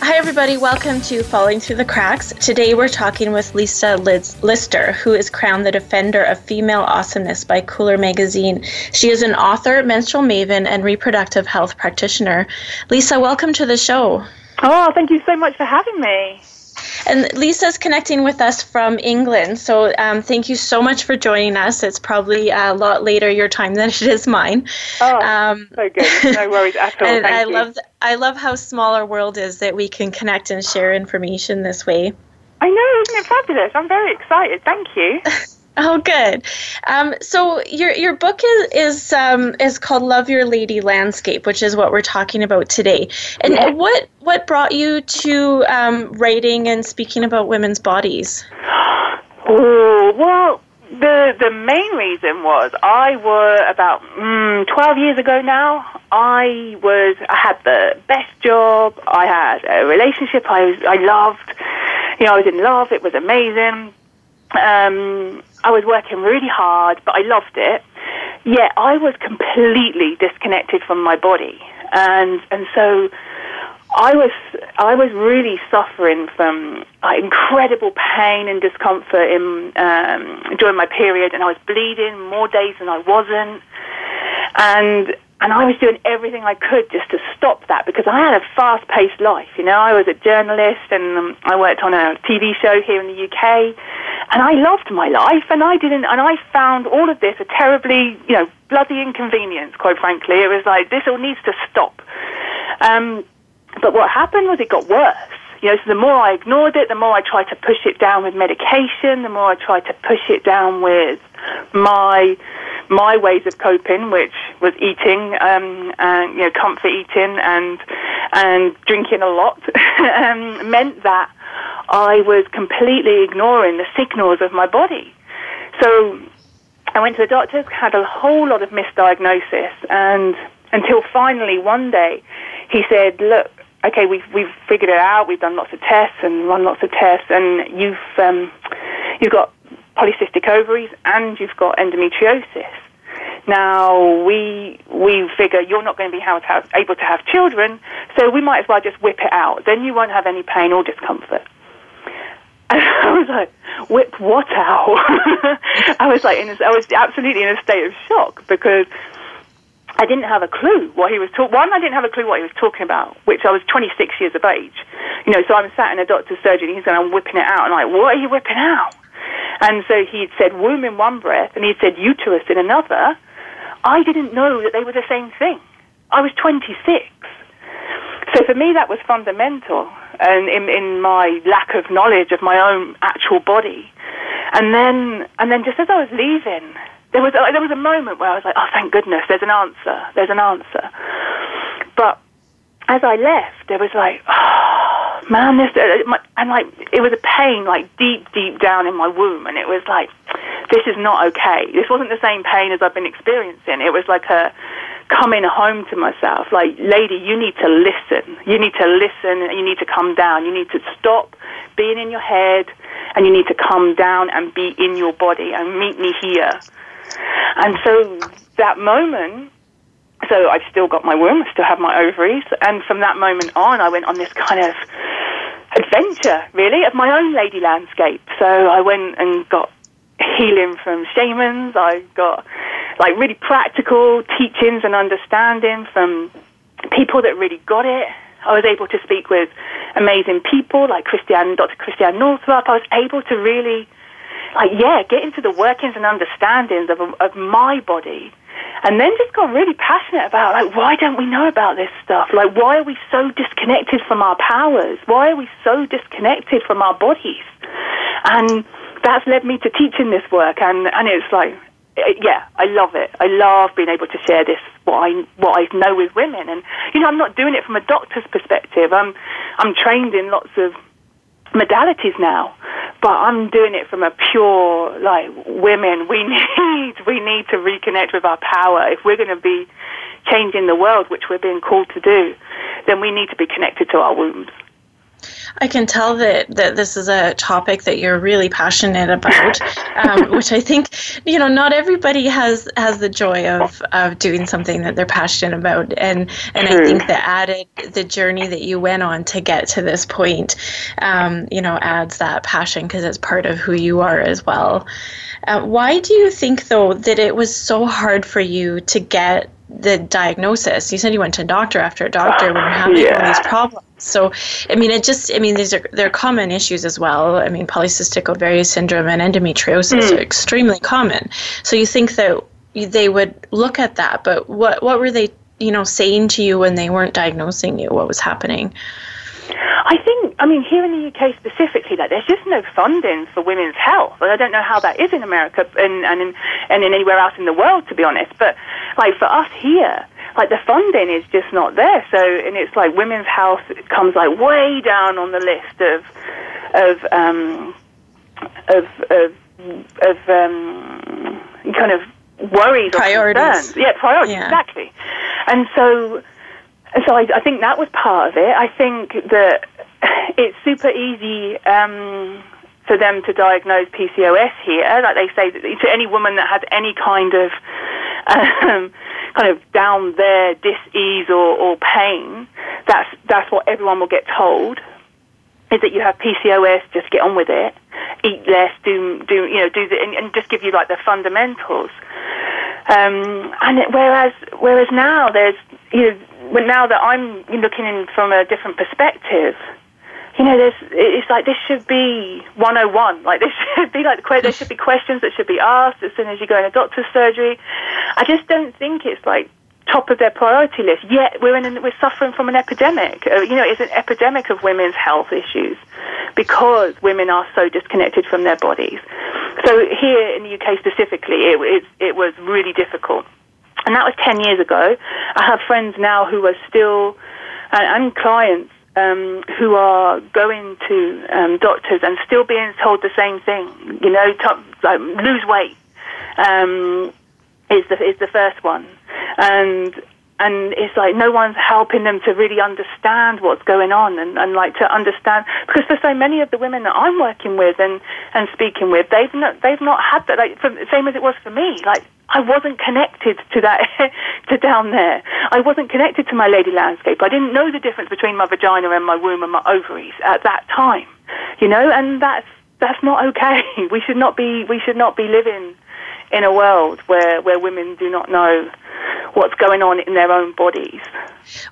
Hi, everybody. Welcome to Falling Through the Cracks. Today we're talking with Lisa Lister, who is crowned the Defender of Female Awesomeness by Cooler Magazine. She is an author, menstrual maven, and reproductive health practitioner. Lisa, welcome to the show. Oh, thank you so much for having me. And Lisa's connecting with us from England. So um, thank you so much for joining us. It's probably a lot later your time than it is mine. Oh, um, so good. No worries at all. and thank I you. love I love how small our world is that we can connect and share information this way. I know, isn't it fabulous? I'm very excited. Thank you. Oh, good. Um, so your your book is is um, is called Love Your Lady Landscape, which is what we're talking about today. And Yeah. what what brought you to um, writing and speaking about women's bodies? Oh, well, the the main reason was I were about mm, 12 years ago now. I was I had the best job. I had a relationship I was I loved. You know, I was in love. It was amazing. Um, I was working really hard, but I loved it. Yet I was completely disconnected from my body, and and so I was I was really suffering from uh, incredible pain and discomfort in um, during my period, and I was bleeding more days than I wasn't, and and I was doing everything I could just to stop that because I had a fast-paced life. You know, I was a journalist and um, I worked on a TV show here in the UK, and I loved my life, and I didn't, and I found all of this a terribly, you know, bloody inconvenience. Quite frankly, it was like this all needs to stop. Um, but what happened was it got worse. You know, so the more I ignored it, the more I tried to push it down with medication, the more I tried to push it down with my my ways of coping, which was eating, um, and you know, comfort eating and and drinking a lot, um, meant that I was completely ignoring the signals of my body. So I went to the doctors, had a whole lot of misdiagnosis, and until finally one day he said, "Look, okay, we've we've figured it out. We've done lots of tests and run lots of tests, and you've um, you've got polycystic ovaries and you've got endometriosis. Now we we figure you're not going to be able to have, children, so we might as well just whip it out. Then you won't have any pain or discomfort." And I was like, whip what out? I was like, in a, I was absolutely in a state of shock because I didn't have a clue what he was talking. One, I didn't have a clue what he was talking about, which I was 26 years of age. You know, so I'm sat in a doctor's surgery, and he's going, I'm whipping it out. And I'm like, what are you whipping out? And so he'd said womb in one breath, and he'd said uterus in another. I didn't know that they were the same thing. I was 26. So for me, that was fundamental, and in, in my lack of knowledge of my own actual body. And then, and then, just as I was leaving, there was a, there was a moment where I was like, "Oh, thank goodness, there's an answer. There's an answer." But as I left, there was like, "Oh man, this," uh, my, and like it was a pain like deep, deep down in my womb, and it was like, "This is not okay." This wasn't the same pain as I've been experiencing. It was like a coming home to myself. Like, lady, you need to listen. You need to listen. You need to come down. You need to stop being in your head, and you need to come down and be in your body and meet me here. And so that moment, so I've still got my womb, I still have my ovaries, and from that moment on, I went on this kind of adventure, really, of my own lady landscape. So I went and got healing from shamans. I got like really practical teachings and understanding from people that really got it. I was able to speak with amazing people like Dr. Christiane Northrup. I was able to really, like, yeah, get into the workings and understandings of, of my body. And then just got really passionate about, like, why don't we know about this stuff? Like, why are we so disconnected from our powers? Why are we so disconnected from our bodies? And that's led me to teaching this work. And, and it's like, eh, yeah, I love it. I love being able to share this what I what I know with women, and you know, I'm not doing it from a doctor's perspective. I'm I'm trained in lots of modalities now, but I'm doing it from a pure like women. We need we need to reconnect with our power if we're going to be changing the world, which we're being called to do. Then we need to be connected to our wombs. I can tell that, that this is a topic that you're really passionate about, um, which I think you know not everybody has has the joy of of doing something that they're passionate about, and and True. I think that added the journey that you went on to get to this point, um, you know, adds that passion because it's part of who you are as well. Uh, why do you think though that it was so hard for you to get the diagnosis. You said you went to a doctor after a doctor when you're having yeah. all these problems. So, I mean, it just, I mean, these are they're common issues as well. I mean, polycystic ovarian syndrome and endometriosis mm. are extremely common. So you think that they would look at that, but what what were they, you know, saying to you when they weren't diagnosing you? What was happening? I think, I mean, here in the UK specifically, like, there's just no funding for women's health. And I don't know how that is in America and, and, in, and in anywhere else in the world, to be honest. But, like, for us here, like, the funding is just not there. So, and it's like women's health comes, like, way down on the list of, of, um, of, of, of um, kind of worries priorities. or concerns. Yeah, priorities, yeah. exactly. And so, so I, I think that was part of it. I think that it's super easy um, for them to diagnose PCOS here. Like they say, to any woman that has any kind of um, kind of down there dis-ease or, or pain, that's that's what everyone will get told. Is that you have PCOS? Just get on with it. Eat less. Do do you know do the, and, and just give you like the fundamentals. Um, and it, whereas whereas now there's you know now that I'm looking in from a different perspective, you know, there's it's like this should be 101. Like this should be like there should be questions that should be asked as soon as you go in a doctor's surgery. I just don't think it's like top of their priority list. Yet we're in we're suffering from an epidemic. Uh, you know, it's an epidemic of women's health issues because women are so disconnected from their bodies. So here in the UK specifically, it, it, it was really difficult. And that was 10 years ago. I have friends now who are still, and clients um, who are going to um, doctors and still being told the same thing. You know, like, lose weight um, is the is the first one, and and it's like no one's helping them to really understand what's going on and, and like to understand because for so many of the women that I'm working with and, and speaking with, they've not they've not had that like same as it was for me. Like I wasn't connected to that to down there. I wasn't connected to my lady landscape. I didn't know the difference between my vagina and my womb and my ovaries at that time. You know, and that's that's not okay. We should not be we should not be living in a world where, where women do not know what's going on in their own bodies.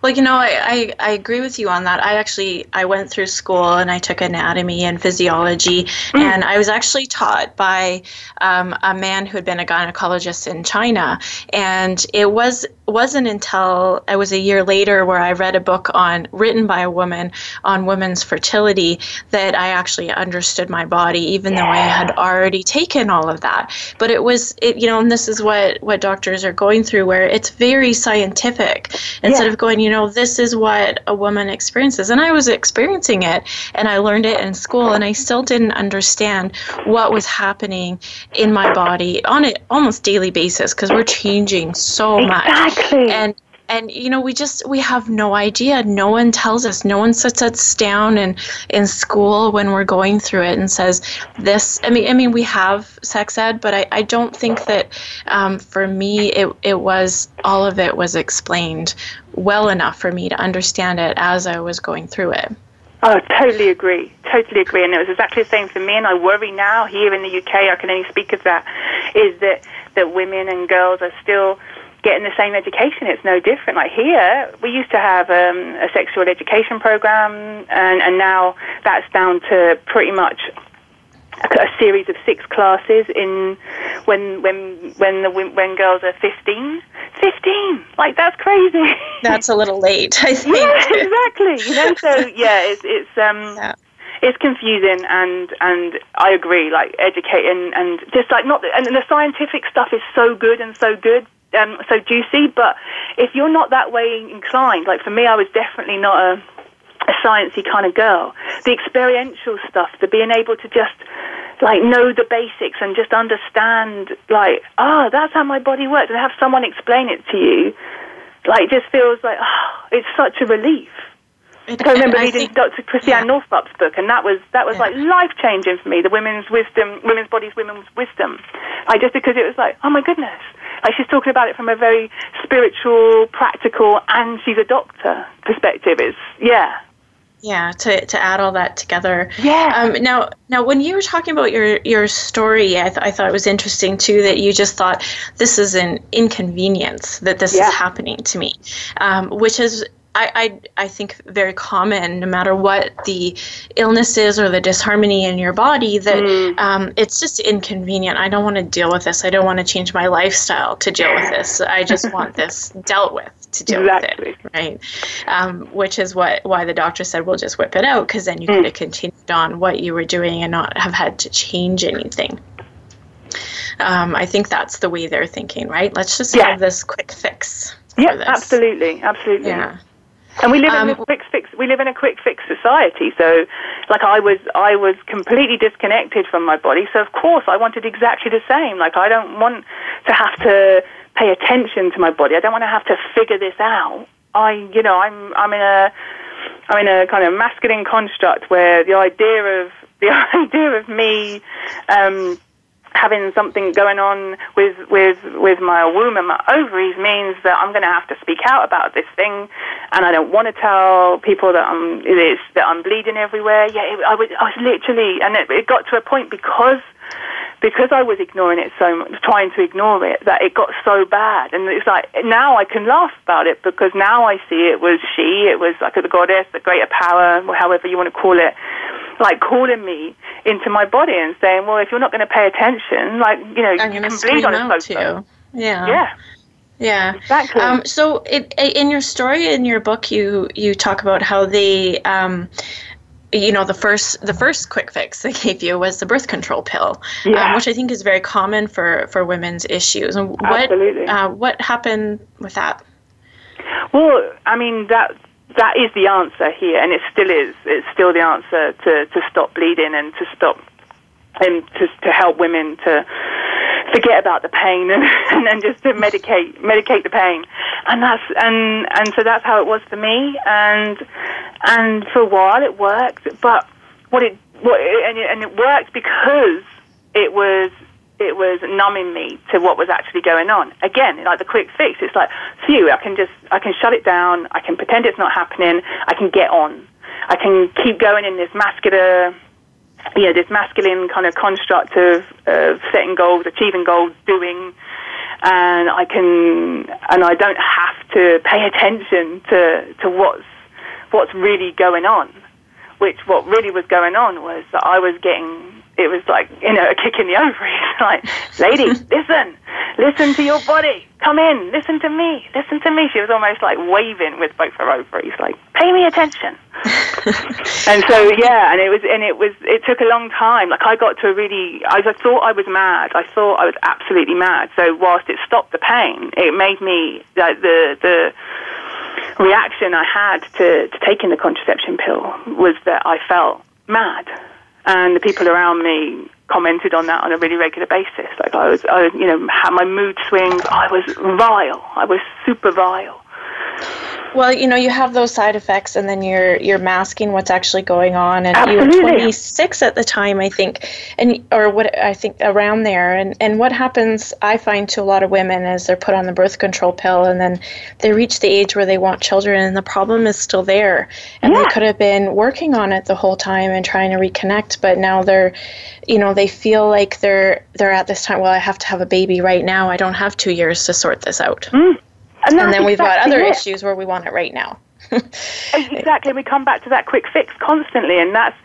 Well, you know, I, I, I, agree with you on that. I actually I went through school and I took anatomy and physiology, mm. and I was actually taught by um, a man who had been a gynecologist in China, and it was wasn't until I was a year later where I read a book on written by a woman on women's fertility that I actually understood my body, even yeah. though I had already taken all of that. But it was it you know, and this is what what doctors are going through, where it's very scientific instead yeah. of going, you know, this is what a woman experiences, and I was experiencing it, and I learned it in school, and I still didn't understand what was happening in my body on an almost daily basis because we're changing so much. Exactly. And and you know we just we have no idea no one tells us no one sits us down in in school when we're going through it and says this i mean i mean we have sex ed but i, I don't think that um, for me it, it was all of it was explained well enough for me to understand it as i was going through it Oh, totally agree. Totally agree. And it was exactly the same for me. And I worry now here in the UK, I can only speak of that, is that, that women and girls are still getting the same education. It's no different. Like here, we used to have um, a sexual education program, and, and now that's down to pretty much a series of six classes in when when when the when girls are 15 15 like that's crazy that's a little late i think yeah exactly you know so yeah it's it's um yeah. it's confusing and and i agree like educating and just like not and the scientific stuff is so good and so good um so juicy but if you're not that way inclined like for me i was definitely not a a sciencey kind of girl. The experiential stuff, the being able to just like know the basics and just understand like, oh, that's how my body works, and have someone explain it to you, like just feels like oh, it's such a relief. It, I remember I reading think, Dr. Christiane yeah. Northrup's book, and that was that was yeah. like life changing for me. The women's wisdom, women's bodies, women's wisdom. Like just because it was like, oh my goodness, like she's talking about it from a very spiritual, practical, and she's a doctor perspective. It's yeah, yeah to, to add all that together yeah um, now now when you were talking about your your story I, th- I thought it was interesting too that you just thought this is an inconvenience that this yeah. is happening to me um, which is I, I, I think very common, no matter what the illness is or the disharmony in your body, that mm. um, it's just inconvenient. I don't want to deal with this. I don't want to change my lifestyle to deal with this. I just want this dealt with to deal exactly. with it, right? Um, which is what why the doctor said we'll just whip it out because then you mm. could have continued on what you were doing and not have had to change anything. Um, I think that's the way they're thinking, right? Let's just yeah. have this quick fix. Yeah, absolutely, absolutely. Yeah. And we live um, in a quick fix. We live in a quick fix society. So, like I was, I was completely disconnected from my body. So of course, I wanted exactly the same. Like I don't want to have to pay attention to my body. I don't want to have to figure this out. I, you know, I'm, I'm in a, I'm in a kind of masculine construct where the idea of the idea of me um, having something going on with with with my womb and my ovaries means that I'm going to have to speak out about this thing, and I don't want to tell people that I'm it is that I'm bleeding everywhere. Yeah, it, I was I was literally, and it, it got to a point because because I was ignoring it so much, trying to ignore it, that it got so bad. And it's like now I can laugh about it because now I see it was she, it was like the goddess, the greater power, however you want to call it, like calling me into my body and saying, well, if you're not going to pay attention, like you know, I'm you can bleed on a sofa. Yeah. Yeah. Yeah, exactly. Um, so, it, in your story in your book, you you talk about how the um, you know the first the first quick fix they gave you was the birth control pill, um, yeah. um, which I think is very common for for women's issues. And what Absolutely. Uh, what happened with that? Well, I mean that that is the answer here, and it still is. It's still the answer to to stop bleeding and to stop and to to help women to forget about the pain and, and just to medicate medicate the pain and that's and and so that's how it was for me and and for a while it worked but what it what it, and, it, and it worked because it was it was numbing me to what was actually going on. Again, like the quick fix, it's like, phew, I can just, I can shut it down, I can pretend it's not happening, I can get on. I can keep going in this muscular you know, this masculine kind of construct of, of setting goals, achieving goals, doing, and I can, and I don't have to pay attention to, to what's, what's really going on. Which what really was going on was that I was getting it was like you know a kick in the ovaries. Like lady listen listen to your body. Come in listen to me listen to me. She was almost like waving with both her ovaries like pay me attention. And so yeah and it was and it was it took a long time. Like i got to a really I, I thought i was mad. I thought i was absolutely mad. So whilst it stopped the pain it made me like the the reaction i had to, to taking the contraception pill was that i felt mad and the people around me commented on that on a really regular basis. Like I was, I, you know, had my mood swings. I was vile. I was super vile. Well, you know, you have those side effects, and then you're you're masking what's actually going on. And Absolutely. you were 26 at the time, I think, and or what I think around there. And and what happens, I find to a lot of women is they're put on the birth control pill, and then they reach the age where they want children, and the problem is still there. And Yeah. they could have been working on it the whole time and trying to reconnect, but now they're, you know, they feel like they're they're at this time. Well, I have to have a baby right now. I don't have two years to sort this out. Mm. And, And then we've got other it. issues where we want it right now. Exactly, we come back to that quick fix constantly, and that's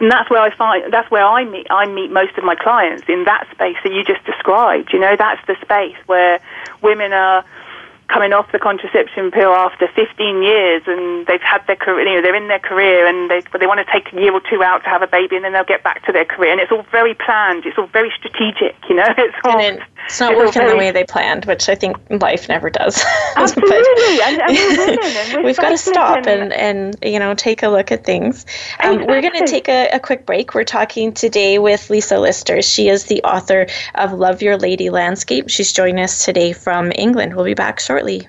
and that's where I find that's where I meet I meet most of my clients in that space that you just described. You know, that's the space where women are coming off the contraception pill after 15 years and they've had their career, you know, they're in their career and they, but they want to take a year or two out to have a baby and then they'll get back to their career. And it's all very planned. It's all very strategic, you know. It's all, and it's not it's working the way they planned, which I think life never does. Absolutely. and, and we're women and we're We've got to stop and, and you know take a look at things. Um, We're going to take a, a quick break. We're talking today with Lisa Lister. She is the author of Love Your Lady Landscape. She's joining us today from England. We'll be back shortly shortly.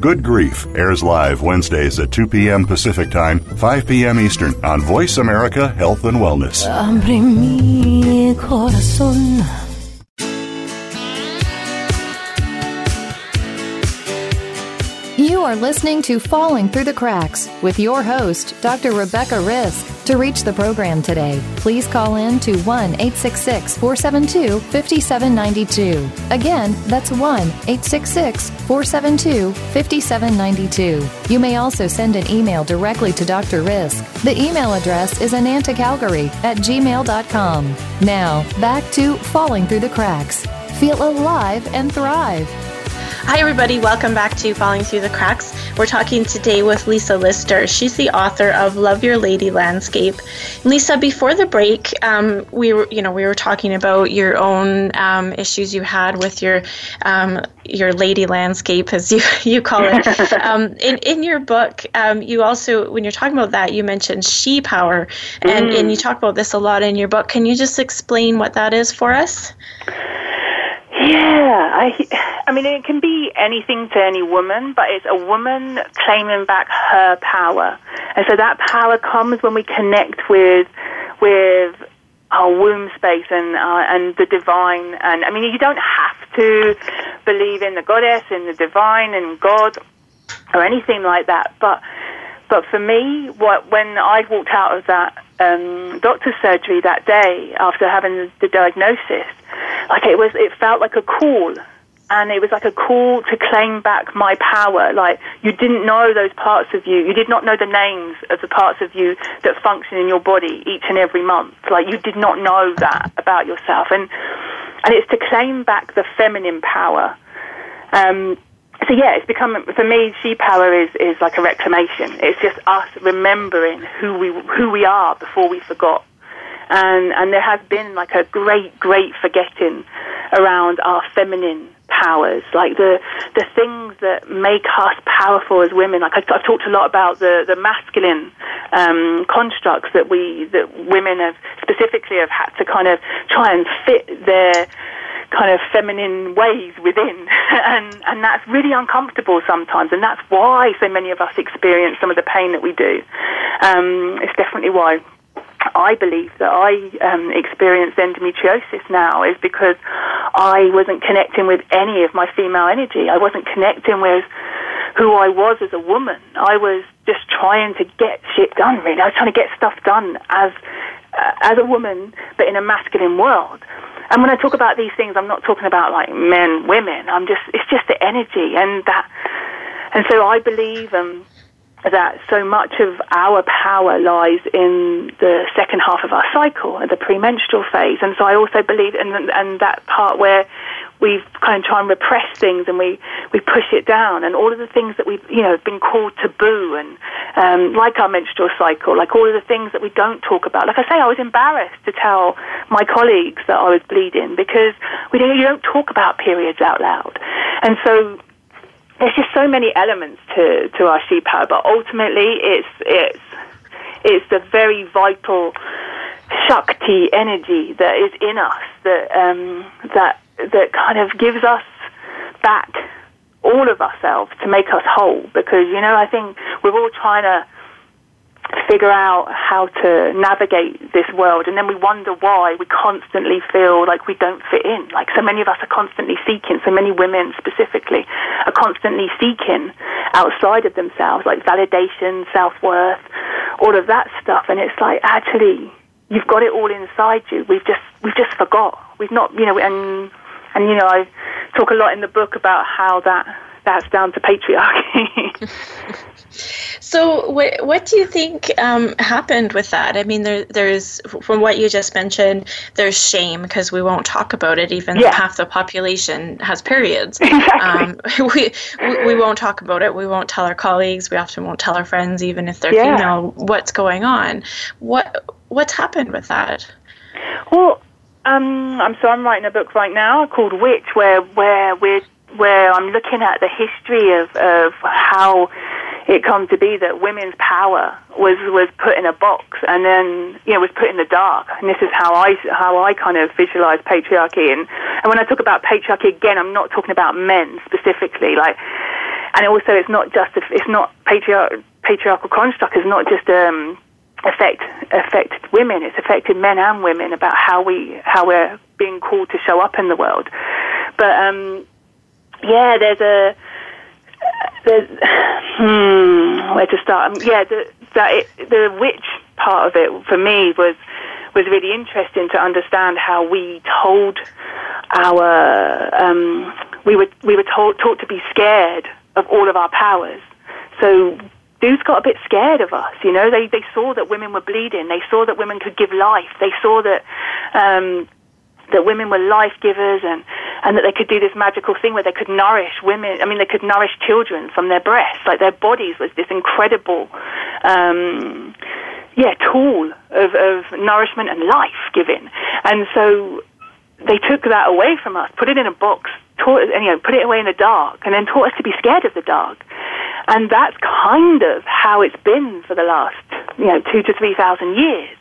Good Grief airs live Wednesdays at 2 p.m. Pacific Time, 5 p.m. Eastern on Voice America Health and Wellness. Abre mi corazón. You are listening to Falling Through the Cracks with your host, Dr. Rebecca Risk. To reach the program today, please call in to 1 866 472 5792. Again, that's 1 866 472 5792. You may also send an email directly to Dr. Risk. The email address is anantacalgary at gmail.com. Now, back to Falling Through the Cracks. Feel alive and thrive. Hi, everybody. Welcome back to Falling Through the Cracks. We're talking today with Lisa Lister. She's the author of Love Your Lady Landscape. Lisa, before the break, um, we were, you know, we were talking about your own um, issues you had with your um, your lady landscape, as you you call it. um, in in your book, um, you also, when you're talking about that, you mentioned she power, and and you talk about this a lot in your book. Can you just explain what that is for us? Yeah, I, I mean, it can be anything to any woman, but it's a woman claiming back her power, and so that power comes when we connect with, with our womb space and uh, and the divine. And I mean, you don't have to believe in the goddess, in the divine, and God, or anything like that, but. But for me, what, when I walked out of that um, doctor's surgery that day after having the diagnosis, like it was, it felt like a call, and it was like a call to claim back my power. Like you didn't know those parts of you, you did not know the names of the parts of you that function in your body each and every month. Like you did not know that about yourself, and and it's to claim back the feminine power. Um, so yeah, it's become for me. She power is is like a reclamation. It's just us remembering who we who we are before we forgot, and and there has been like a great great forgetting around our feminine powers, like the the things that make us powerful as women. Like I, I've talked a lot about the the masculine um, constructs that we that women have specifically have had to kind of try and fit their kind of feminine ways within and and that's really uncomfortable sometimes and that's why so many of us experience some of the pain that we do um, it's definitely why I believe that I um, experience endometriosis now is because I wasn't connecting with any of my female energy. I wasn't connecting with who I was as a woman. I was just trying to get shit done. Really, I was trying to get stuff done as uh, as a woman, but in a masculine world. And when I talk about these things, I'm not talking about like men, women. I'm just it's just the energy and that. And so I believe um, that so much of our power lies in the second half of our cycle, the premenstrual phase. And so I also believe, and and that part where we kind of try and repress things and we, we push it down, and all of the things that we've you know been called taboo, and um, like our menstrual cycle, like all of the things that we don't talk about. Like I say, I was embarrassed to tell my colleagues that I was bleeding because we don't, you don't talk about periods out loud, and so there's just so many elements to, to our she power, but ultimately it's it's it's the very vital Shakti energy that is in us that um, that that kind of gives us back all of ourselves to make us whole. Because you know, I think we're all trying to figure out how to navigate this world and then we wonder why we constantly feel like we don't fit in. Like so many of us are constantly seeking so many women specifically are constantly seeking outside of themselves like validation self-worth all of that stuff. And it's like actually you've got it all inside you. We've just we've just forgot. We've not you know and and you know I talk a lot in the book about how that that's down to patriarchy So, what what do you think um, happened with that? I mean, there there's from what you just mentioned, there's shame because we won't talk about it. Even yeah. half the population has periods. Exactly. Um, we, we, we won't talk about it. We won't tell our colleagues. We often won't tell our friends, even if they're yeah. female, what's going on. What what's happened with that? Well, um, I'm so I'm writing a book right now called Witch, where where we're where I'm looking at the history of, of how it comes to be that women's power was was put in a box and then you know was put in the dark. And this is how I how I kind of visualize patriarchy. And and when I talk about patriarchy again I'm not talking about men specifically like and also it's not just it's not patriarch, patriarchal construct is not just um affect affected women it's affected men and women about how we how we're being called to show up in the world but um yeah there's a there's, hmm, where to start? Um, yeah, the, that it, the witch part of it for me was was really interesting to understand how we told our um, we were we were told taught to be scared of all of our powers. So dudes got a bit scared of us. You know, they they saw that women were bleeding. They saw that women could give life. They saw that. Um, that women were life givers and, and that they could do this magical thing where they could nourish women. I mean, they could nourish children from their breasts. Like their bodies was this incredible, um, yeah, tool of, of nourishment and life giving. And so they took that away from us, put it in a box, taught, you know, put it away in the dark, and then taught us to be scared of the dark. And that's kind of how it's been for the last, you know, two to three thousand years.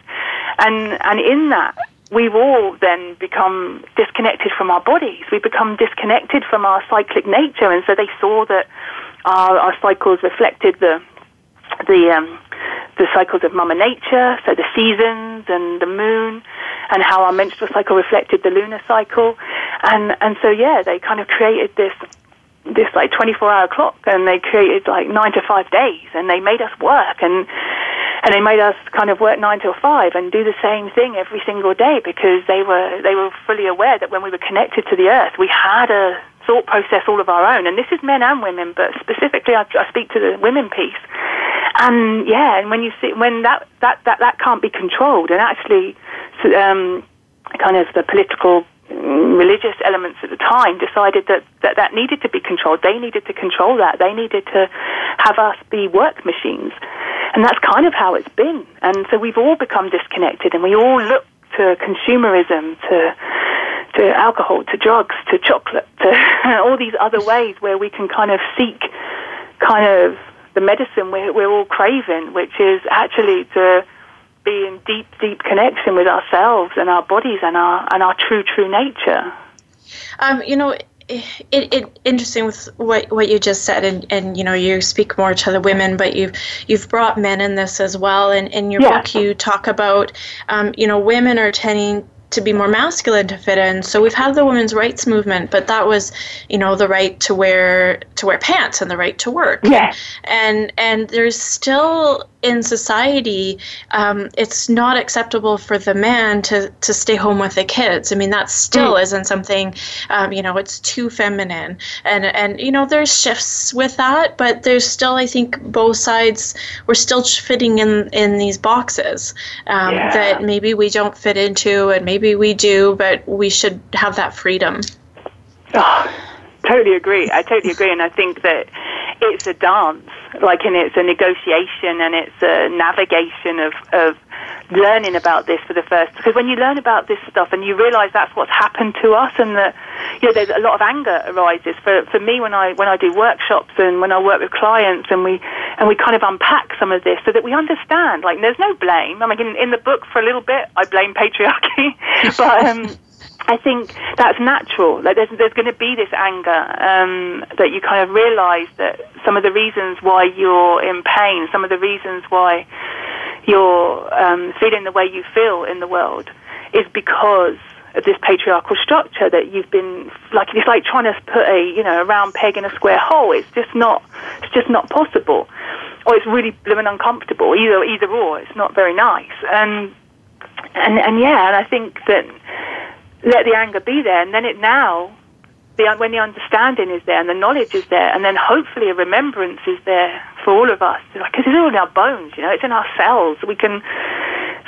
And and in that, we've all then become disconnected from our bodies. We become disconnected from our cyclic nature, and so they saw that our, our cycles reflected the the um, the cycles of Mama Nature, so the seasons and the moon, and how our menstrual cycle reflected the lunar cycle, and and so yeah, they kind of created this this like 24 hour clock and they created like nine to five days and they made us work and and they made us kind of work nine till five and do the same thing every single day because they were they were fully aware that when we were connected to the earth we had a thought process all of our own. And this is men and women but specifically I, I speak to the women piece. And yeah and when you see when that that that, that can't be controlled and actually um, kind of the political religious elements at the time decided that, that that needed to be controlled. They needed to control that. They needed to have us be work machines. And that's kind of how it's been. And so we've all become disconnected and we all look to consumerism, to to alcohol, to drugs, to chocolate, to all these other ways where we can kind of seek kind of the medicine we're, we're all craving, which is actually to be in deep, deep connection with ourselves and our bodies and our and our true, true nature. Um, you know, it, it interesting with what what you just said, and, and you know, you speak more to the women, but you've you've brought men in this as well. And in your yeah. book, you talk about, um, you know, women are tending to be more masculine to fit in. So we've had the women's rights movement, but that was, you know, the right to wear to wear pants and the right to work. Yeah. And and there's still in society, um, it's not acceptable for the man to, to stay home with the kids. I mean, that still mm. isn't something, um, you know, it's too feminine. And, and, you know, there's shifts with that, but there's still, I think, both sides, we're still fitting in, in these boxes um, yeah. that maybe we don't fit into and maybe we do, but we should have that freedom. Oh, totally agree. I totally agree. And I think that it's a dance, like, and it's a negotiation and it's a navigation of, of learning about this for the first. Because when you learn about this stuff and you realize that's what's happened to us, and that you know, there's a lot of anger arises for for me when I when I do workshops and when I work with clients, and we and we kind of unpack some of this so that we understand. Like, there's no blame. I mean, in, in the book for a little bit, I blame patriarchy, but. Um, I think that's natural. Like there's there's going to be this anger um, that you kind of realise that some of the reasons why you're in pain, some of the reasons why you're um, feeling the way you feel in the world, is because of this patriarchal structure that you've been like it's like trying to put a you know a round peg in a square hole. It's just not it's just not possible, or it's really blooming uncomfortable. Either either or, it's not very nice. And and and yeah, and I think that let the anger be there, and then it now, the, when the understanding is there and the knowledge is there, and then hopefully a remembrance is there for all of us, because it's all in our bones, you know, it's in our cells. We can,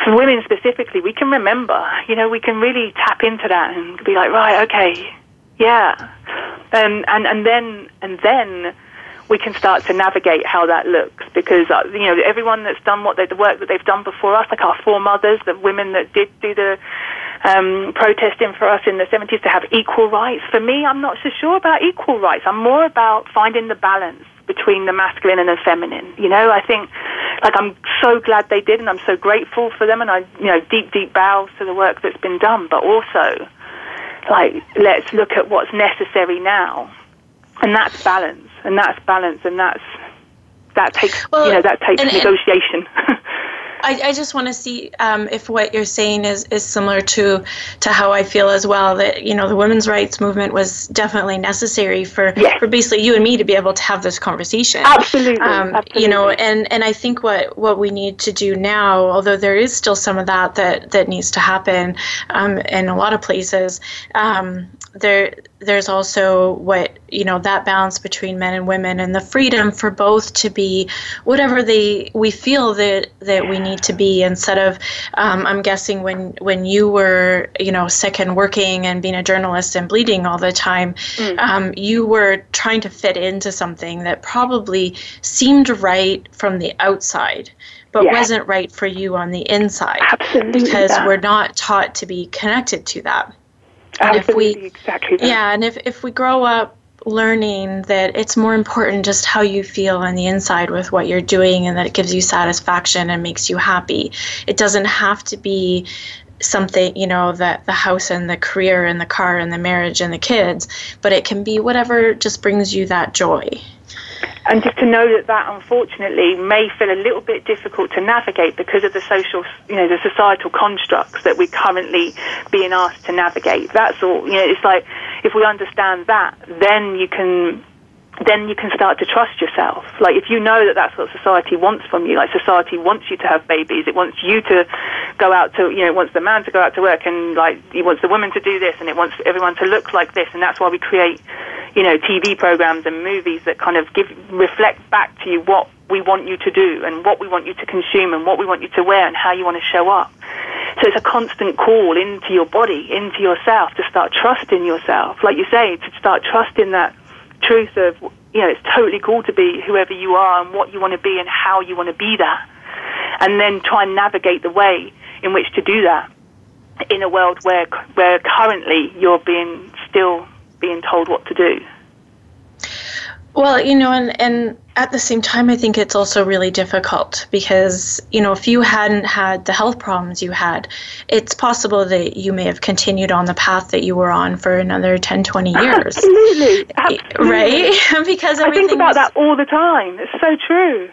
for women specifically, we can remember, you know, we can really tap into that and be like, right, okay, yeah, and and and then and then we can start to navigate how that looks because uh, you know everyone that's done what they, the work that they've done before us, like our foremothers, the women that did do the um, protesting for us in the 70s to have equal rights. For me, I'm not so sure about equal rights. I'm more about finding the balance between the masculine and the feminine. You know, I think like I'm so glad they did, and I'm so grateful for them, and I you know deep deep bows to the work that's been done. But also, like let's look at what's necessary now, and that's balance, and that's balance, and that's that takes well, you know that takes and, negotiation. And, I, I just want to see um, if what you're saying is, is similar to to how I feel as well. That you know the women's rights movement was definitely necessary for yes. for basically you and me to be able to have this conversation. Absolutely. Um, Absolutely. You know, and and I think what what we need to do now, although there is still some of that that that needs to happen um, in a lot of places, um, there there's also what you know that balance between men and women and the freedom for both to be whatever they we feel that that we need to be instead of um, I'm guessing when when you were you know sick and working and being a journalist and bleeding all the time mm. um, you were trying to fit into something that probably seemed right from the outside but yeah. wasn't right for you on the inside Absolutely because we're not taught to be connected to that Absolutely, if we, exactly that. Yeah, and if, if we grow up learning that it's more important just how you feel on the inside with what you're doing and that it gives you satisfaction and makes you happy. It doesn't have to be something, you know, that the house and the career and the car and the marriage and the kids, but it can be whatever just brings you that joy and just to know that that unfortunately may feel a little bit difficult to navigate because of the social, you know, the societal constructs that we're currently being asked to navigate. That's all. You know, it's like if we understand that, then you can then you can start to trust yourself. Like if you know that that's what society wants from you, like society wants you to have babies, it wants you to go out to, you know, it wants the man to go out to work, and like it wants the woman to do this, and it wants everyone to look like this, and that's why we create, you know, TV programs and movies that kind of give reflect back to you what we want you to do, and what we want you to consume, and what we want you to wear, and how you want to show up. So it's a constant call into your body, into yourself, to start trusting yourself. Like you say, to start trusting that truth of, you know, it's totally cool to be whoever you are and what you want to be and how you want to be that. And then try and navigate the way in which to do that in a world where, where currently you're being still being told what to do. Well, you know, and, and at the same time, I think it's also really difficult because, you know, if you hadn't had the health problems you had, it's possible that you may have continued on the path that you were on for another 10, 20 years. Absolutely. Absolutely. Right? because I think about that all the time. It's so true.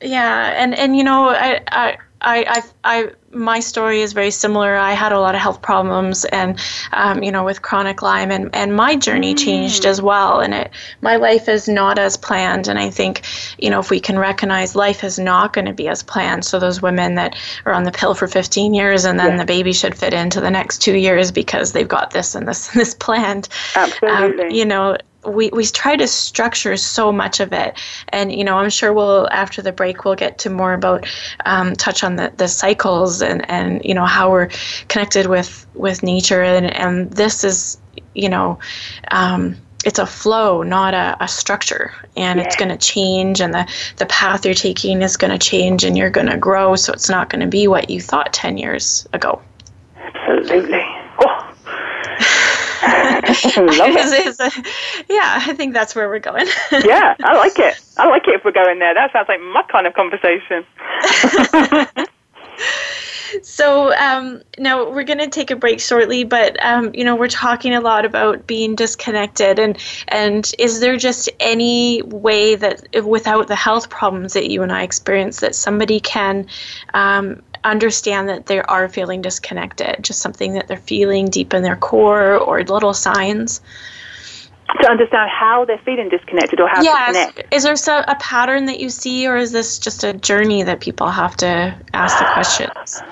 Yeah. And, and you know, I, I, I, I, I my story is very similar. I had a lot of health problems, and um, you know, with chronic Lyme, and and my journey changed mm. as well. And it, my life is not as planned. And I think, you know, if we can recognize life is not going to be as planned, so those women that are on the pill for 15 years, and then yeah. the baby should fit into the next two years because they've got this and this and this planned. Absolutely. Um, you know, we, we try to structure so much of it and you know i'm sure we'll after the break we'll get to more about um, touch on the, the cycles and and you know how we're connected with with nature and and this is you know um, it's a flow, not a, a structure, and yeah. it's going to change, and the, the path you're taking is going to change, and you're going to grow. So it's not going to be what you thought 10 years ago. Absolutely. it's, it's yeah, I think that's where we're going. yeah, I like it. I like it if we're going there. That sounds like my kind of conversation. so um, now we're going to take a break shortly, but um, you know we're talking a lot about being disconnected, and and is there just any way that without the health problems that you and I experience that somebody can um, understand that they are feeling disconnected, just something that they're feeling deep in their core or little signs. To understand how they're feeling disconnected or how yes. to connect. Is there a pattern that you see, or is this just a journey that people have to ask the questions?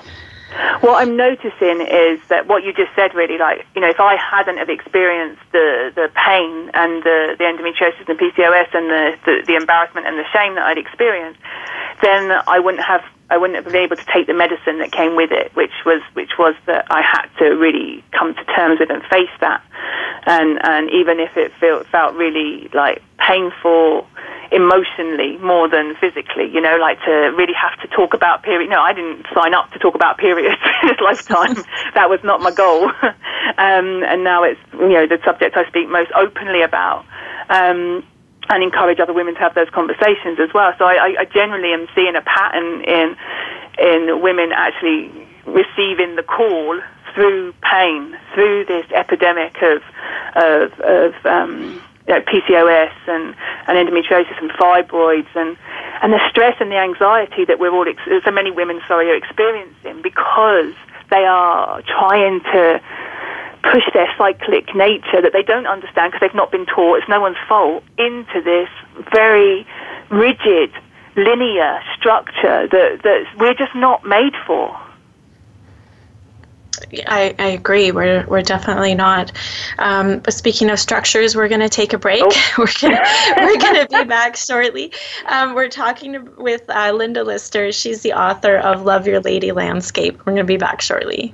What I'm noticing is that what you just said really, like, you know, if I hadn't have experienced the, the pain and the, the endometriosis and PCOS and the, the, the embarrassment and the shame that I'd experienced, then I wouldn't have I wouldn't have been able to take the medicine that came with it, which was which was that I had to really come to terms with and face that, and and even if it felt felt really like painful emotionally more than physically, you know, like to really have to talk about period. No, I didn't sign up to talk about periods in this lifetime. that was not my goal. um, and now it's, you know, the subject I speak most openly about. Um, and encourage other women to have those conversations as well. So I, I generally am seeing a pattern in in women actually receiving the call through pain, through this epidemic of of, of um, you know, PCOS and, and endometriosis and fibroids and and the stress and the anxiety that we're all ex- so many women sorry are experiencing because they are trying to push their cyclic nature that they don't understand because they've not been taught it's no one's fault into this very rigid linear structure that that we're just not made for I, I agree. We're, we're definitely not. Um, but speaking of structures, we're going to take a break. Oh. we're going we're gonna be back shortly. Um, we're talking with uh, Linda Lister. She's the author of Love Your Lady Landscape. We're going to be back shortly.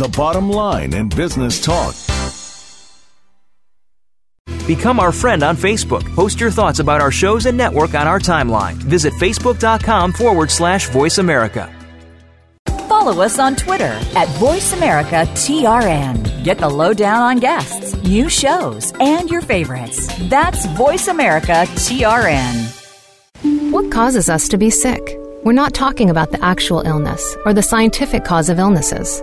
the bottom line in business talk. Become our friend on Facebook. Post your thoughts about our shows and network on our timeline. Visit facebook.com forward slash voice America. Follow us on Twitter at Voice America TRN. Get the lowdown on guests, new shows, and your favorites. That's Voice America TRN. What causes us to be sick? We're not talking about the actual illness or the scientific cause of illnesses.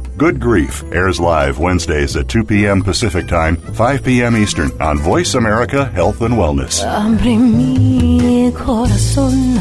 Good Grief airs live Wednesdays at 2 p.m. Pacific Time, 5 p.m. Eastern on Voice America Health and Wellness. Abre mi corazón.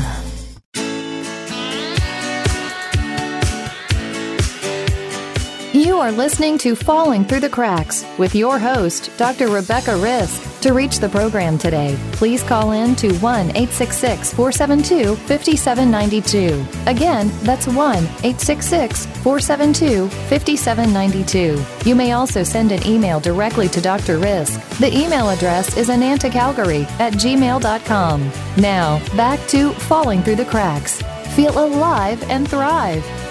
You are listening to Falling Through the Cracks with your host, Dr. Rebecca Risk. To reach the program today, please call in to 1 866 472 5792. Again, that's 1 866 472 5792. You may also send an email directly to Dr. Risk. The email address is anantacalgary at gmail.com. Now, back to Falling Through the Cracks. Feel alive and thrive.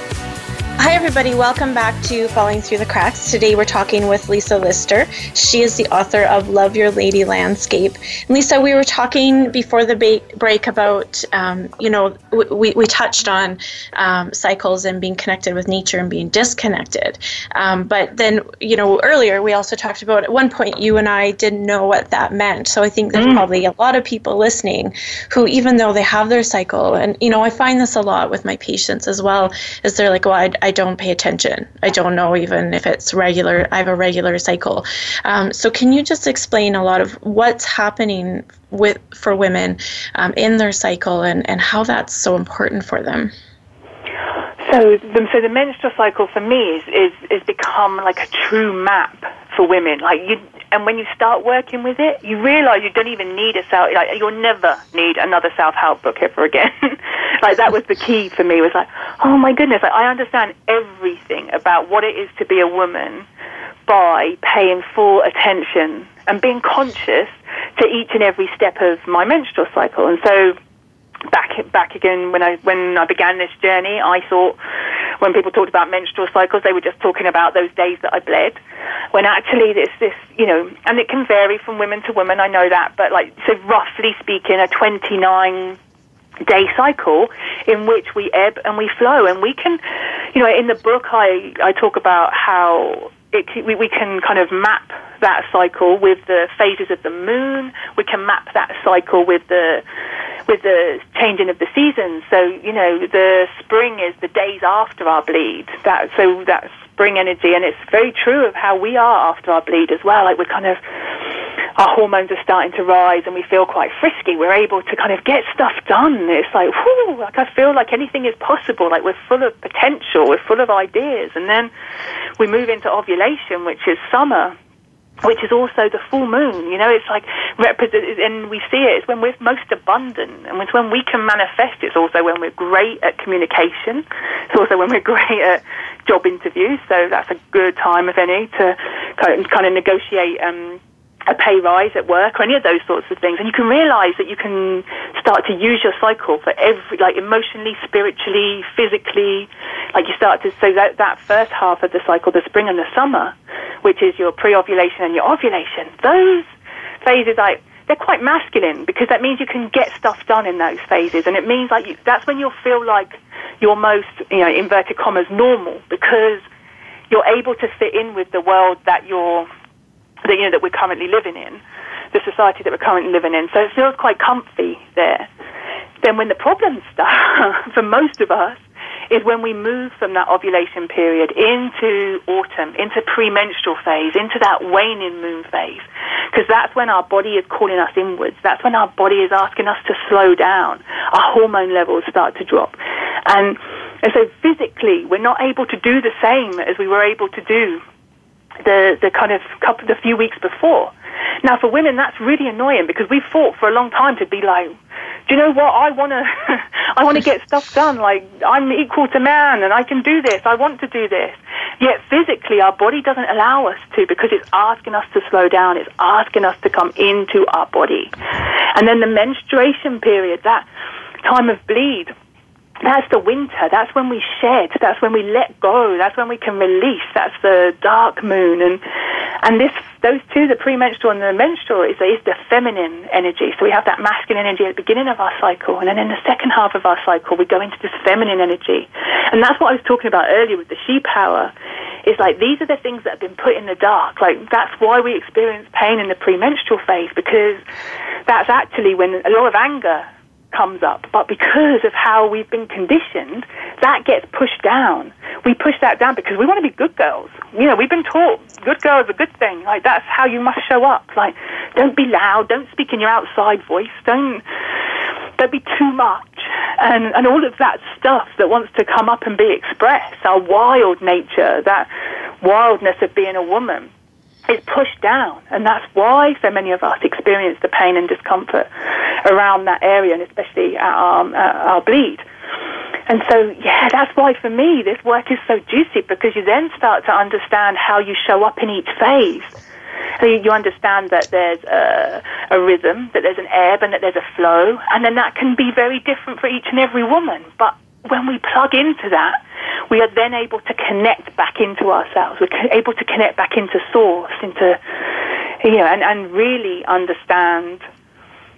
Hi, everybody. Welcome back to Falling Through the Cracks. Today we're talking with Lisa Lister. She is the author of Love Your Lady Landscape. And Lisa, we were talking before the ba- break about, um, you know, we, we touched on um, cycles and being connected with nature and being disconnected. Um, but then, you know, earlier we also talked about at one point you and I didn't know what that meant. So I think there's mm. probably a lot of people listening who, even though they have their cycle, and, you know, I find this a lot with my patients as well, is they're like, well, I, I don't pay attention. I don't know even if it's regular. I have a regular cycle. Um, so can you just explain a lot of what's happening with for women um, in their cycle and, and how that's so important for them? So, the, so the menstrual cycle for me is, is is become like a true map for women. Like you, and when you start working with it, you realize you don't even need a self. Like you'll never need another self help book ever again. like that was the key for me. Was like, oh my goodness, like, I understand everything about what it is to be a woman by paying full attention and being conscious to each and every step of my menstrual cycle. And so back back again when I when I began this journey, I thought when people talked about menstrual cycles, they were just talking about those days that I bled. When actually, this this you know, and it can vary from women to women. I know that, but like so, roughly speaking, a twenty nine day cycle in which we ebb and we flow, and we can, you know, in the book I I talk about how it, we, we can kind of map that cycle with the phases of the moon. We can map that cycle with the with the changing of the seasons. So you know, the spring is the days after our bleed. That so that spring energy, and it's very true of how we are after our bleed as well. Like we're kind of our hormones are starting to rise and we feel quite frisky. We're able to kind of get stuff done. It's like, whoo, like I feel like anything is possible. Like we're full of potential. We're full of ideas. And then we move into ovulation, which is summer which is also the full moon. You know, it's like, and we see it. It's when we're most abundant, and it's when we can manifest. It's also when we're great at communication. It's also when we're great at job interviews. So that's a good time, if any, to kind of, kind of negotiate um, a pay rise at work or any of those sorts of things. And you can realize that you can start to use your cycle for every, like emotionally, spiritually, physically. Like you start to, so that, that first half of the cycle, the spring and the summer, which is your pre ovulation and your ovulation, those phases, like, they're quite masculine because that means you can get stuff done in those phases. And it means like you, that's when you'll feel like you're most, you know, inverted commas, normal because you're able to fit in with the world that you're that you know that we're currently living in, the society that we're currently living in. So it feels quite comfy there. Then when the problems start, for most of us, is when we move from that ovulation period into autumn, into premenstrual phase, into that waning moon phase. Because that's when our body is calling us inwards. That's when our body is asking us to slow down. Our hormone levels start to drop. And, and so physically, we're not able to do the same as we were able to do the, the kind of couple, the few weeks before. Now, for women, that's really annoying because we fought for a long time to be like, do you know what? I want to, I want to get stuff done. Like I'm equal to man, and I can do this. I want to do this. Yet physically, our body doesn't allow us to because it's asking us to slow down. It's asking us to come into our body, and then the menstruation period, that time of bleed that's the winter. That's when we shed. That's when we let go. That's when we can release. That's the dark moon. And and this those two, the premenstrual and the menstrual, is, is the feminine energy. So we have that masculine energy at the beginning of our cycle, and then in the second half of our cycle, we go into this feminine energy. And that's what I was talking about earlier with the she power. Is like these are the things that have been put in the dark. Like that's why we experience pain in the premenstrual phase because that's actually when a lot of anger comes up. But because of how we've been conditioned, that gets pushed down. We push that down because we want to be good girls. You know, we've been taught good girl is a good thing. Like that's how you must show up. Like don't be loud, don't speak in your outside voice, don't don't be too much. And and all of that stuff that wants to come up and be expressed, our wild nature, that wildness of being a woman is pushed down, and that's why so many of us experience the pain and discomfort around that area, and especially our, um, at our bleed. And so, yeah, that's why for me this work is so juicy because you then start to understand how you show up in each phase. So you understand that there's a, a rhythm, that there's an ebb, and that there's a flow, and then that can be very different for each and every woman. But when we plug into that, we are then able to connect back into ourselves. We're able to connect back into source, into, you know, and, and really understand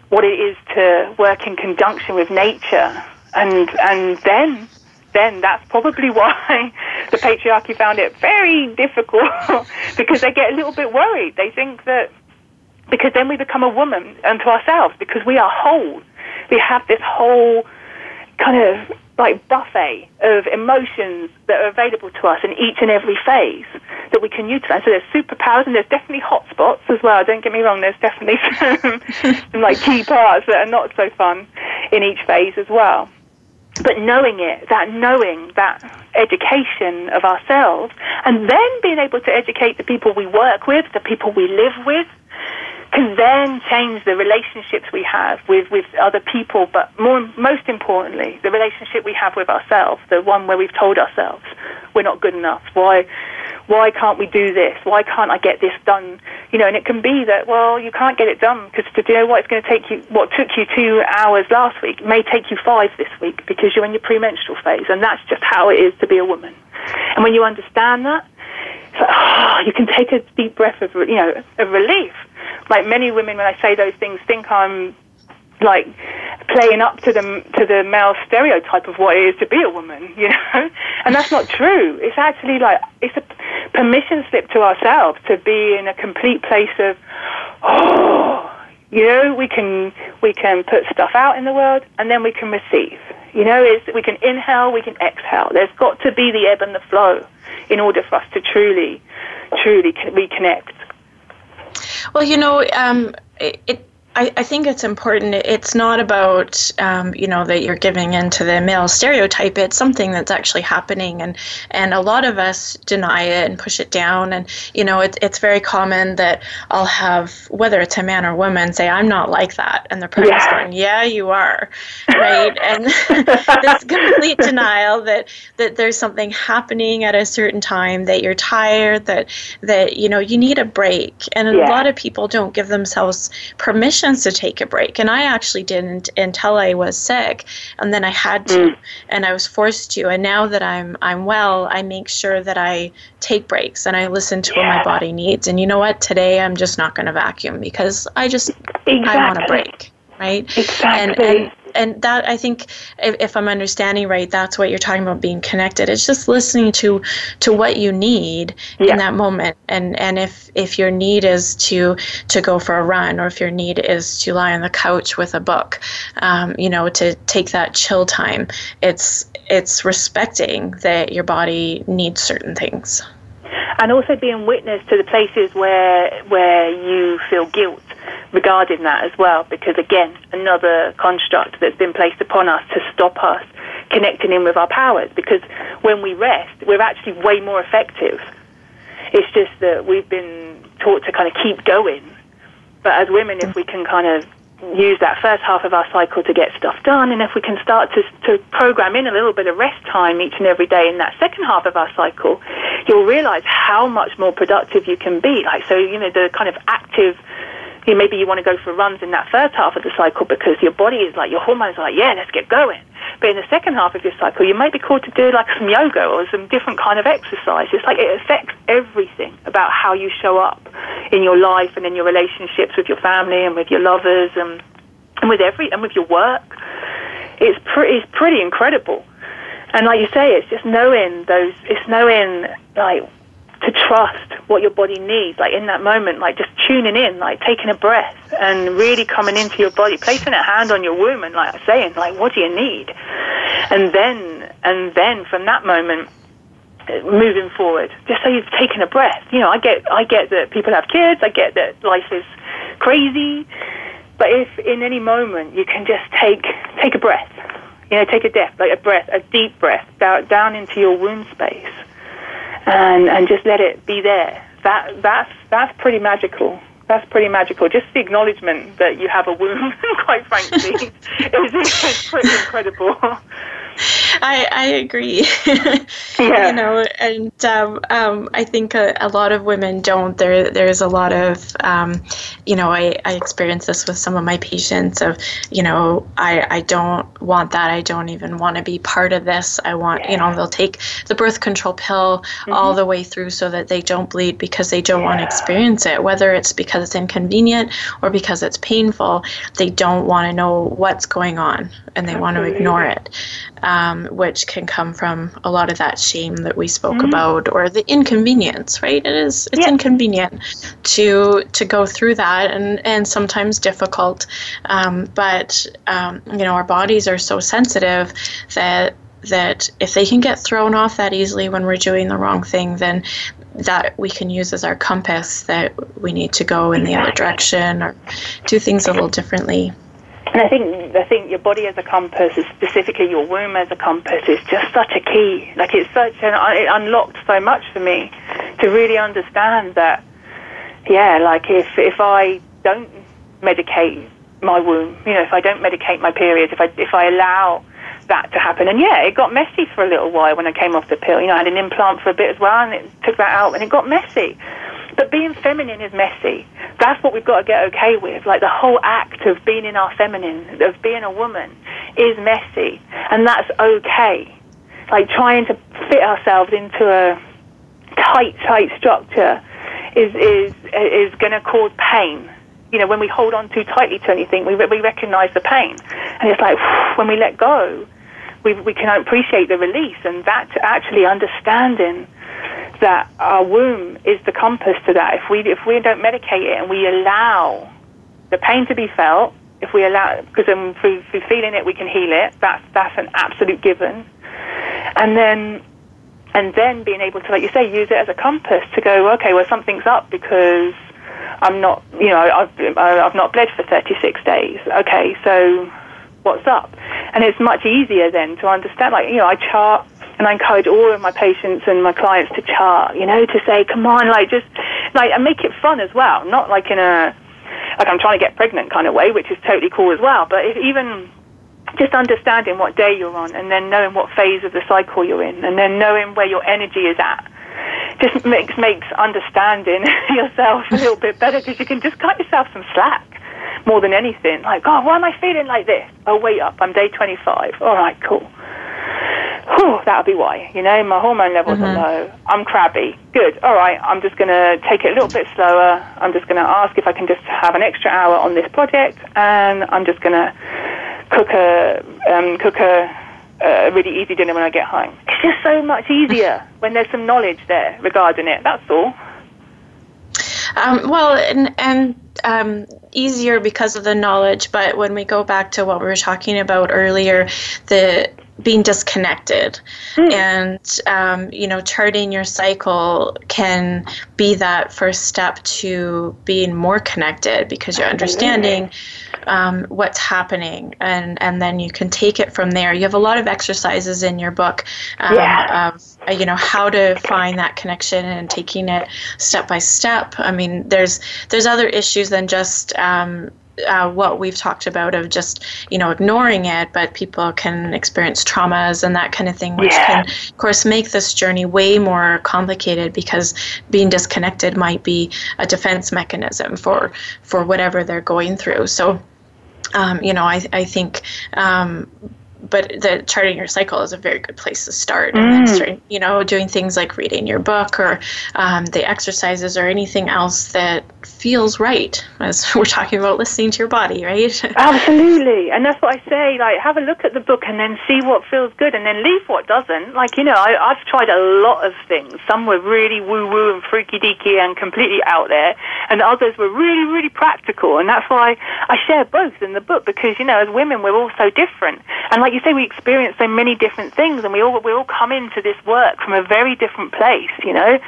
what it is to work in conjunction with nature. And, and then, then that's probably why the patriarchy found it very difficult because they get a little bit worried. They think that because then we become a woman unto ourselves because we are whole. We have this whole kind of like buffet of emotions that are available to us in each and every phase that we can utilize. So there's superpowers and there's definitely hot spots as well. Don't get me wrong, there's definitely some, some like key parts that are not so fun in each phase as well. But knowing it, that knowing, that education of ourselves, and then being able to educate the people we work with, the people we live with, can then change the relationships we have with, with other people, but more, most importantly, the relationship we have with ourselves, the one where we've told ourselves we're not good enough. Why, why can't we do this? Why can't I get this done? You know, and it can be that, well, you can't get it done because to you know what, it's going to take you, what took you two hours last week may take you five this week because you're in your premenstrual phase, and that's just how it is to be a woman. And when you understand that, it's like, oh, you can take a deep breath of, you know, of relief like many women, when I say those things, think I'm like playing up to the to the male stereotype of what it is to be a woman, you know, and that's not true. It's actually like it's a permission slip to ourselves to be in a complete place of, oh, you know, we can we can put stuff out in the world and then we can receive. You know, it's, we can inhale, we can exhale. There's got to be the ebb and the flow in order for us to truly, truly reconnect. Well, you know, um, it I, I, think it's important. It's not about um, you know that you're giving into the male stereotype. It's something that's actually happening, and and a lot of us deny it and push it down. And you know, it, it's very common that I'll have whether it's a man or woman say, "I'm not like that," and the person's yeah. going, "Yeah, you are," right? and this complete denial that that there's something happening at a certain time that you're tired, that that you know you need a break, and yeah. a lot of people don't give themselves permission to take a break. And I actually didn't until I was sick, and then I had to, mm. and I was forced to. And now that I'm I'm well, I make sure that I take breaks and I listen to yeah. what my body needs. And you know what? Today I'm just not going to vacuum because I just exactly. I want a break right? Exactly. And, and and that I think if, if, I'm understanding right, that's what you're talking about being connected. It's just listening to to what you need yeah. in that moment. And and if if your need is to to go for a run, or if your need is to lie on the couch with a book, um, you know, to take that chill time, it's it's respecting that your body needs certain things. And also being witness to the places where where you feel guilt regarding that as well, because again, another construct that's been placed upon us to stop us connecting in with our powers. Because when we rest, we're actually way more effective. It's just that we've been taught to kind of keep going. But as women, if we can kind of use that first half of our cycle to get stuff done, and if we can start to, to program in a little bit of rest time each and every day in that second half of our cycle, you'll realize how much more productive you can be. Like, so, you know, the kind of active you know, maybe you want to go for runs in that first half of the cycle because your body is like your hormones are like yeah let's get going But in the second half of your cycle, you might be called to do like some yoga or some different kind of exercise. It's like it affects everything about how you show up in your life and in your relationships with your family and with your lovers and, and with every and with your work. It's pretty it's pretty incredible. And like you say, it's just knowing those. It's knowing like to trust what your body needs, like in that moment, like just tuning in, like taking a breath and really coming into your body, placing a hand on your womb and like saying, like, what do you need? And then, and then from that moment, moving forward, just so you've taken a breath. You know, I get, I get that people have kids, I get that life is crazy, but if in any moment you can just take, take a breath, you know, take a death, like a breath, a deep breath down, down into your womb space and and just let it be there. That that's that's pretty magical. That's pretty magical. Just the acknowledgement that you have a womb, quite frankly, is, is pretty incredible. I, I agree. yeah. You know, and um, um, I think a, a, lot of women don't. There, there's a lot of, um, you know, I, I experience this with some of my patients of, you know, I, I don't want that. I don't even want to be part of this. I want, yeah. you know, they'll take the birth control pill mm-hmm. all the way through so that they don't bleed because they don't yeah. want to experience it, whether it's because it's inconvenient or because it's painful. They don't want to know what's going on and they Absolutely. want to ignore it um, which can come from a lot of that shame that we spoke mm-hmm. about or the inconvenience right it is it's yeah. inconvenient to to go through that and and sometimes difficult um, but um, you know our bodies are so sensitive that that if they can get thrown off that easily when we're doing the wrong thing then that we can use as our compass that we need to go in the other direction or do things a little differently and I think I think your body as a compass, specifically your womb as a compass, is just such a key. Like it's such an uh, it unlocked so much for me to really understand that. Yeah, like if if I don't medicate my womb, you know, if I don't medicate my periods, if I if I allow that to happen, and yeah, it got messy for a little while when I came off the pill. You know, I had an implant for a bit as well, and it took that out, and it got messy. But being feminine is messy. That's what we've got to get okay with. Like the whole act of being in our feminine, of being a woman, is messy. And that's okay. Like trying to fit ourselves into a tight, tight structure is, is, is going to cause pain. You know, when we hold on too tightly to anything, we, we recognize the pain. And it's like when we let go, we, we can appreciate the release. And that actually understanding that our womb is the compass to that. If we if we don't medicate it and we allow the pain to be felt, if we allow because um, through, through feeling it we can heal it. That's that's an absolute given. And then and then being able to, like you say, use it as a compass to go, okay, well something's up because I'm not, you know, I've I've not bled for 36 days. Okay, so what's up? And it's much easier then to understand. Like you know, I chart and I encourage all of my patients and my clients to chart, you know, to say, come on, like just, like, and make it fun as well, not like in a, like I'm trying to get pregnant kind of way, which is totally cool as well, but if even just understanding what day you're on and then knowing what phase of the cycle you're in and then knowing where your energy is at just makes makes understanding yourself a little bit better because you can just cut yourself some slack more than anything. Like, oh, why am I feeling like this? Oh, wait up, I'm day 25. All right, cool whew, that'll be why. You know, my hormone levels mm-hmm. are low. I'm crabby. Good. All right. I'm just going to take it a little bit slower. I'm just going to ask if I can just have an extra hour on this project, and I'm just going to cook a um, cook a, a really easy dinner when I get home. It's just so much easier when there's some knowledge there regarding it. That's all. Um, well, and and um, easier because of the knowledge. But when we go back to what we were talking about earlier, the being disconnected mm. and um, you know charting your cycle can be that first step to being more connected because you're understanding um, what's happening and and then you can take it from there you have a lot of exercises in your book um, yeah. of uh, you know how to find that connection and taking it step by step i mean there's there's other issues than just um, uh, what we've talked about of just you know ignoring it but people can experience traumas and that kind of thing which yeah. can of course make this journey way more complicated because being disconnected might be a defense mechanism for for whatever they're going through so um, you know I, I think um, but the charting your cycle is a very good place to start. And then Mm. you know, doing things like reading your book or um, the exercises or anything else that feels right. As we're talking about listening to your body, right? Absolutely, and that's what I say. Like, have a look at the book and then see what feels good, and then leave what doesn't. Like, you know, I, I've tried a lot of things. Some were really woo woo and freaky deaky and completely out there, and others were really, really practical. And that's why I share both in the book because you know, as women, we're all so different. And like you say, we experience so many different things, and we all we all come into this work from a very different place. You know,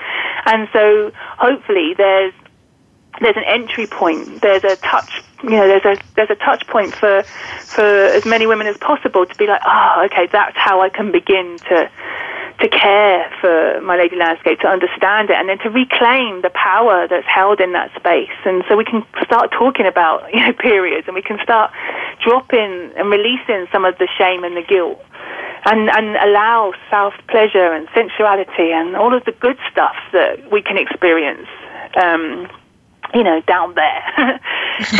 and so hopefully there's there's an entry point. There's a touch. You know, there's a there's a touch point for for as many women as possible to be like, oh, okay, that's how I can begin to to care for my lady landscape, to understand it, and then to reclaim the power that's held in that space. And so we can start talking about you know periods, and we can start dropping and releasing some of the shame and the guilt. And, and allow self pleasure and sensuality and all of the good stuff that we can experience um, you know, down there.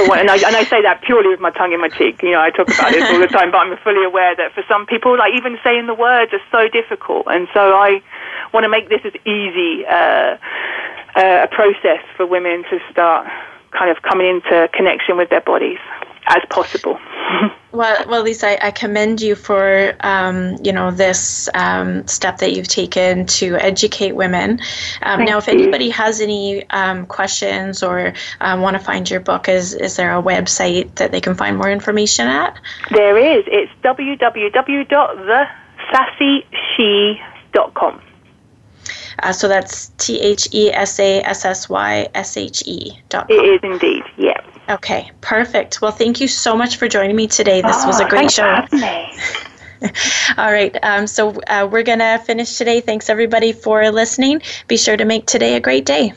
one, and, I, and I say that purely with my tongue in my cheek. You know, I talk about this all the time, but I'm fully aware that for some people, like even saying the words are so difficult. And so I want to make this as easy uh, uh, a process for women to start kind of coming into connection with their bodies as possible. Well, well, Lisa, I, I commend you for um, you know this um, step that you've taken to educate women. Um, now, if you. anybody has any um, questions or um, want to find your book, is is there a website that they can find more information at? There is. It's www.thesassyshe.com. Uh, so that's T H E S A S S Y S H E dot com. is indeed, yeah. Okay, perfect. Well, thank you so much for joining me today. This was a Oh, great show. for having. All right. Um, so uh, we're going to finish today. Thanks, everybody, for listening. Be sure to make today a great day.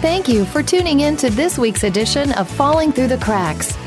Thank you for tuning in to this week's edition of Falling Through the Cracks.